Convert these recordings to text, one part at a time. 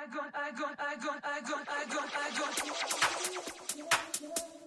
I go, I go, I go, I go, I go, I go.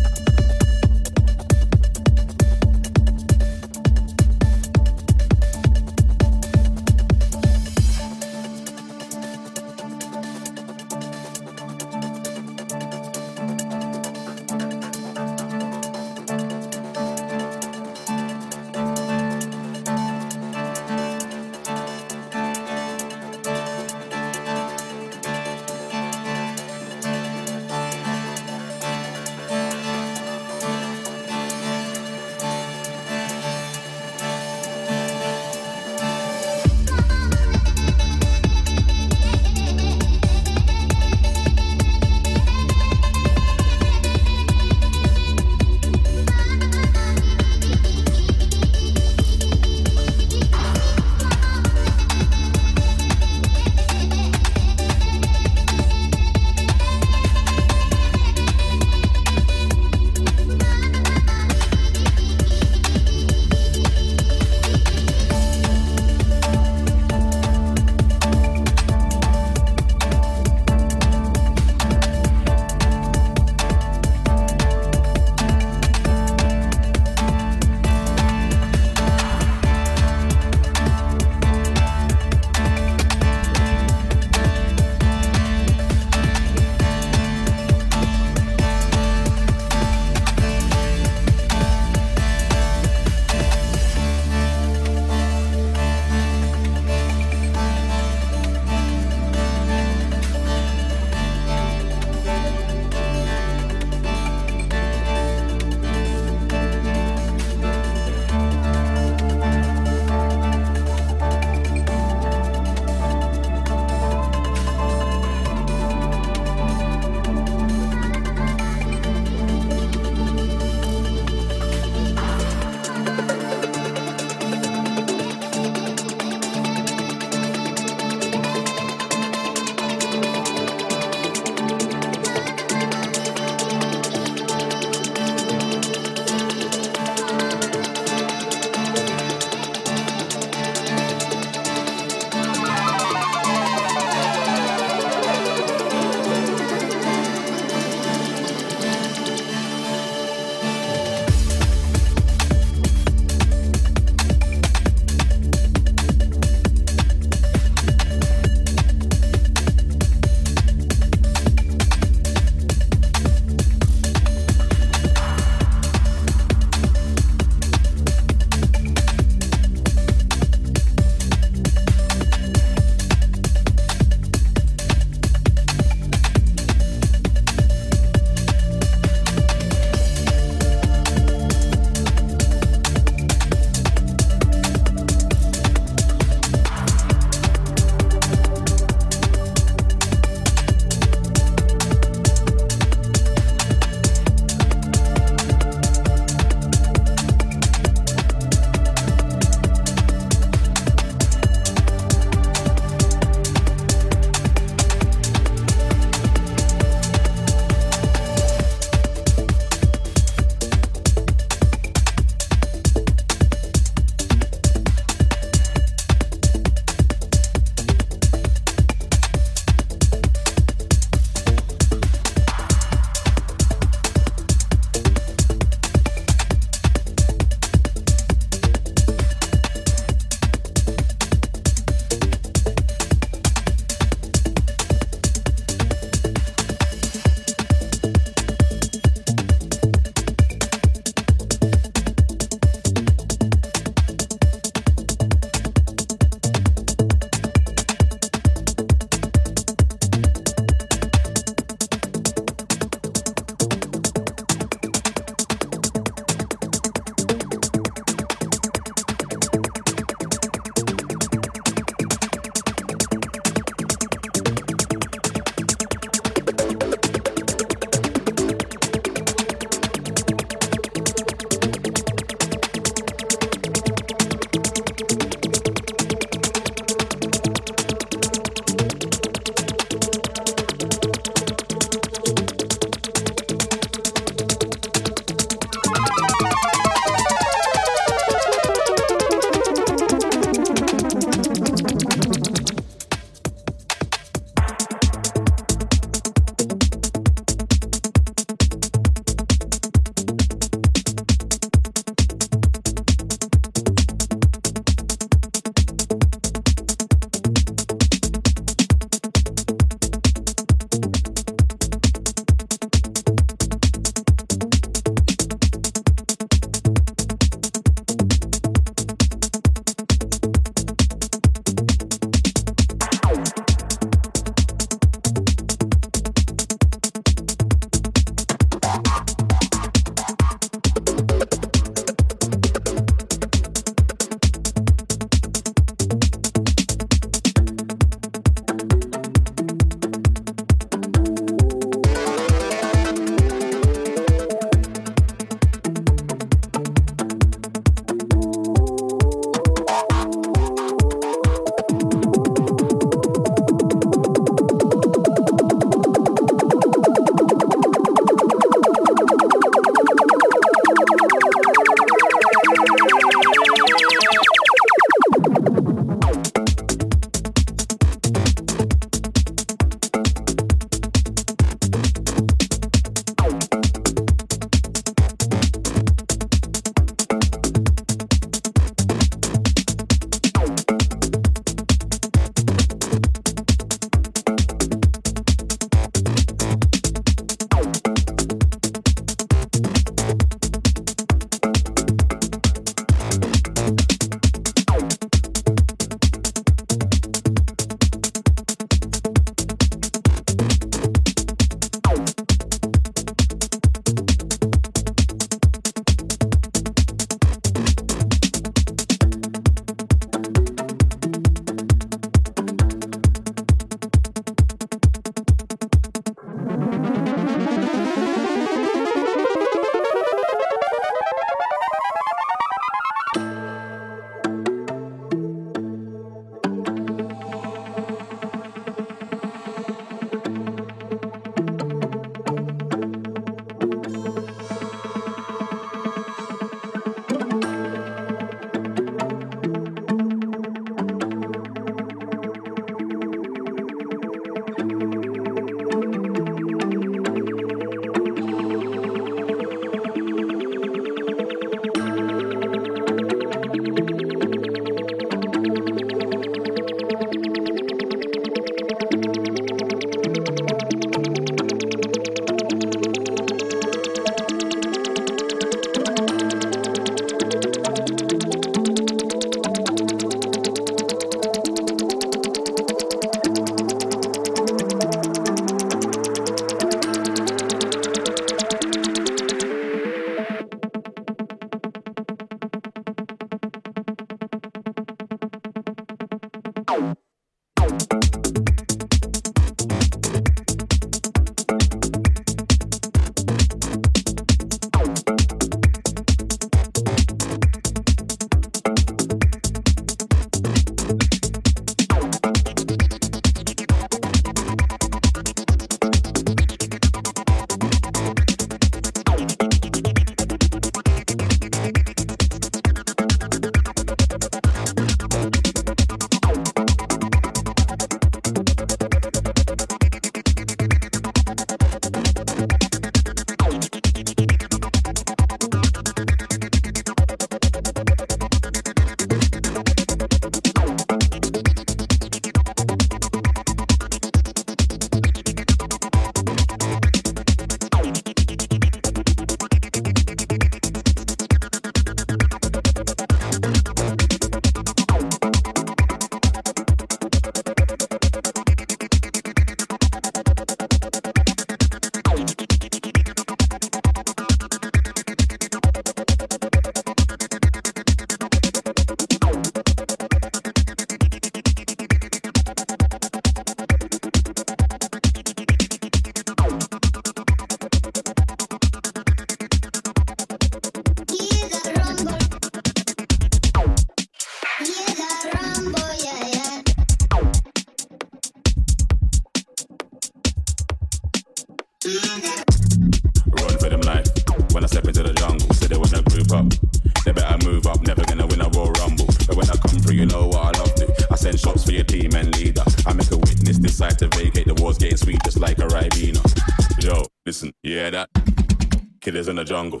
in the jungle.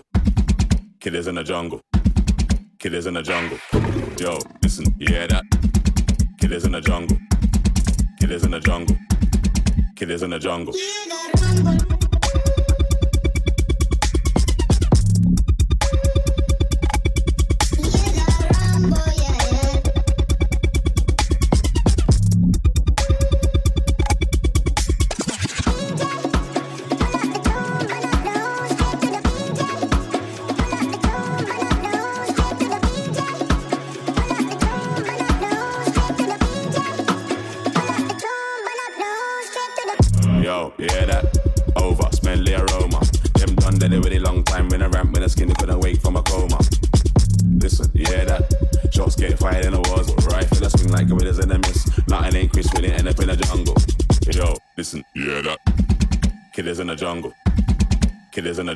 Kid is in the jungle. Kid is in the jungle.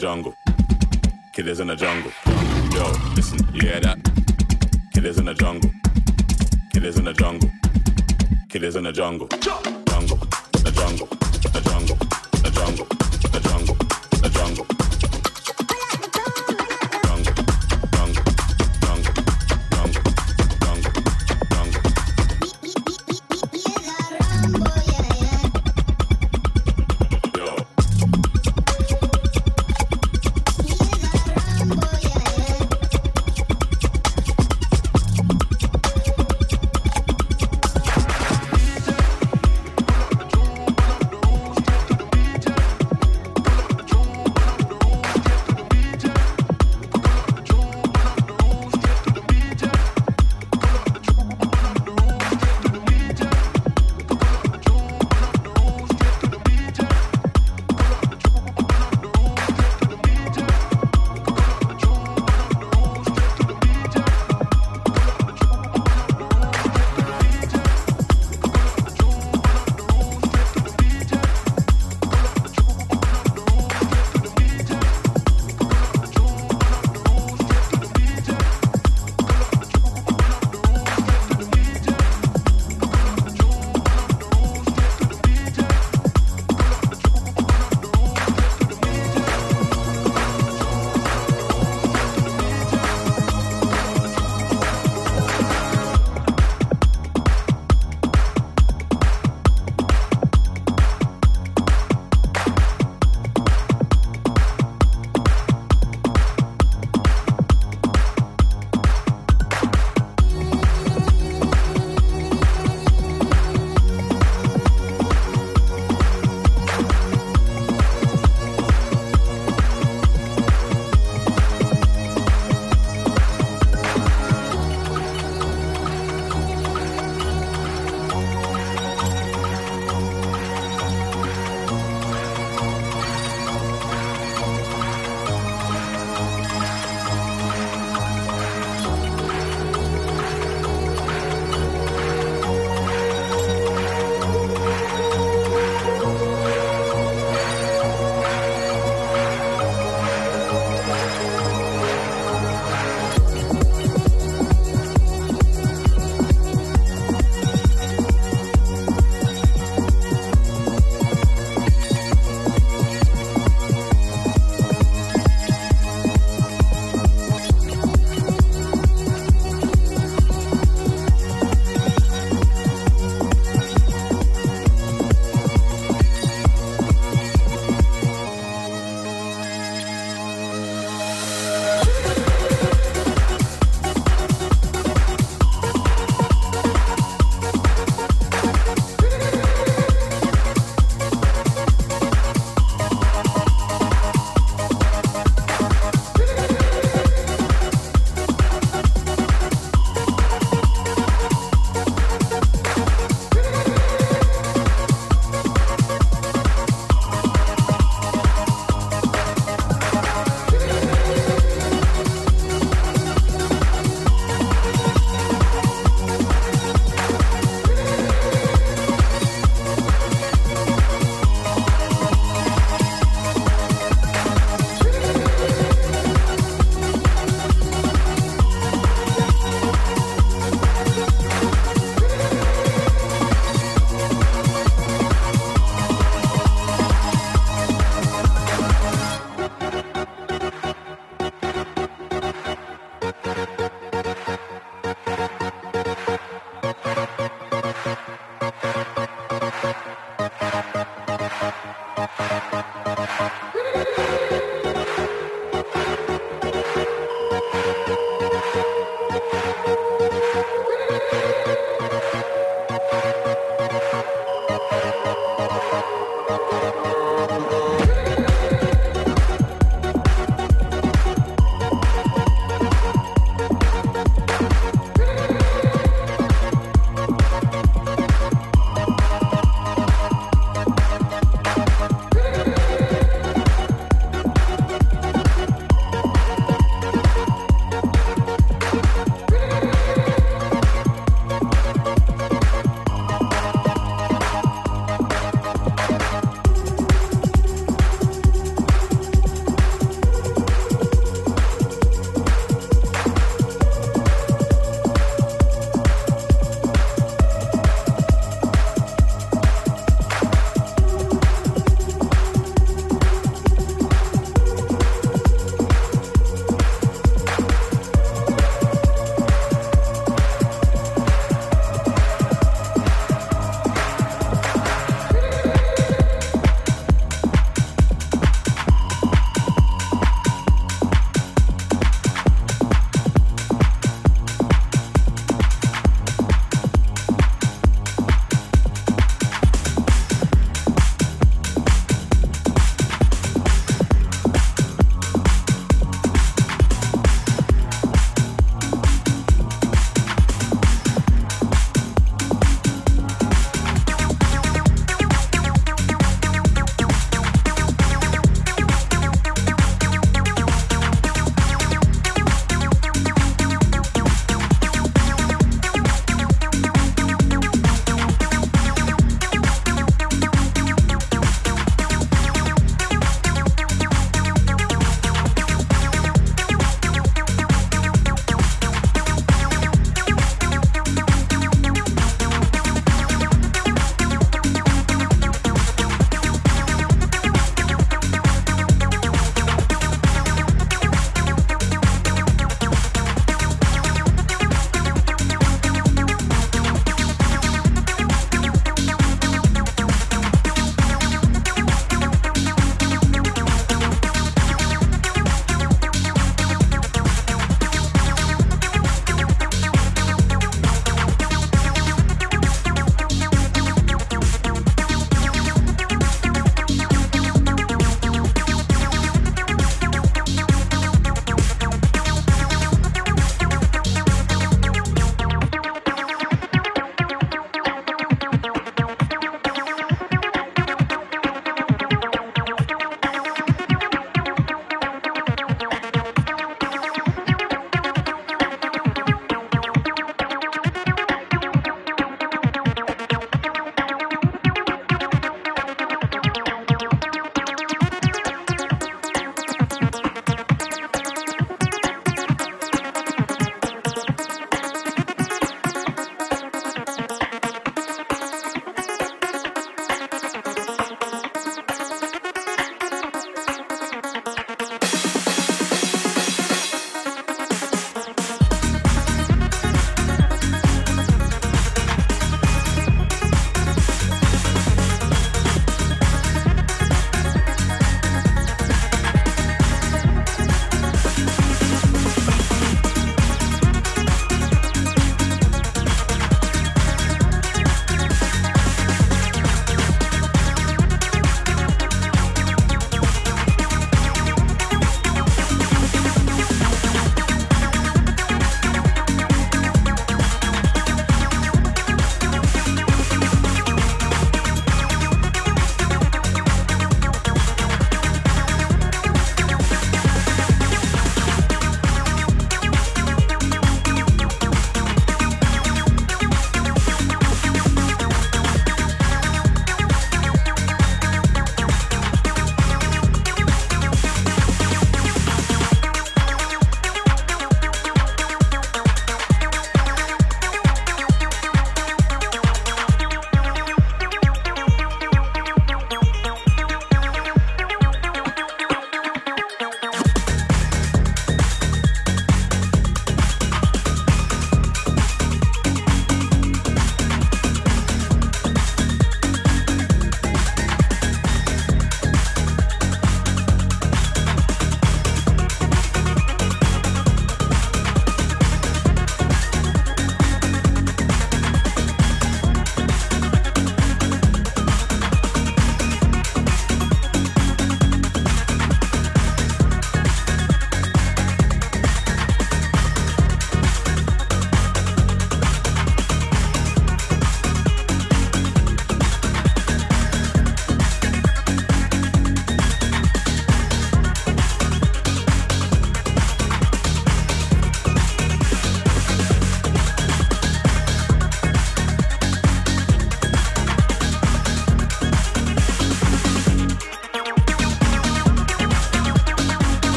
jungle. Kid is in the jungle. Yo, listen, you hear that? Kid is in the jungle. Kid is in the jungle. Kid is in the jungle.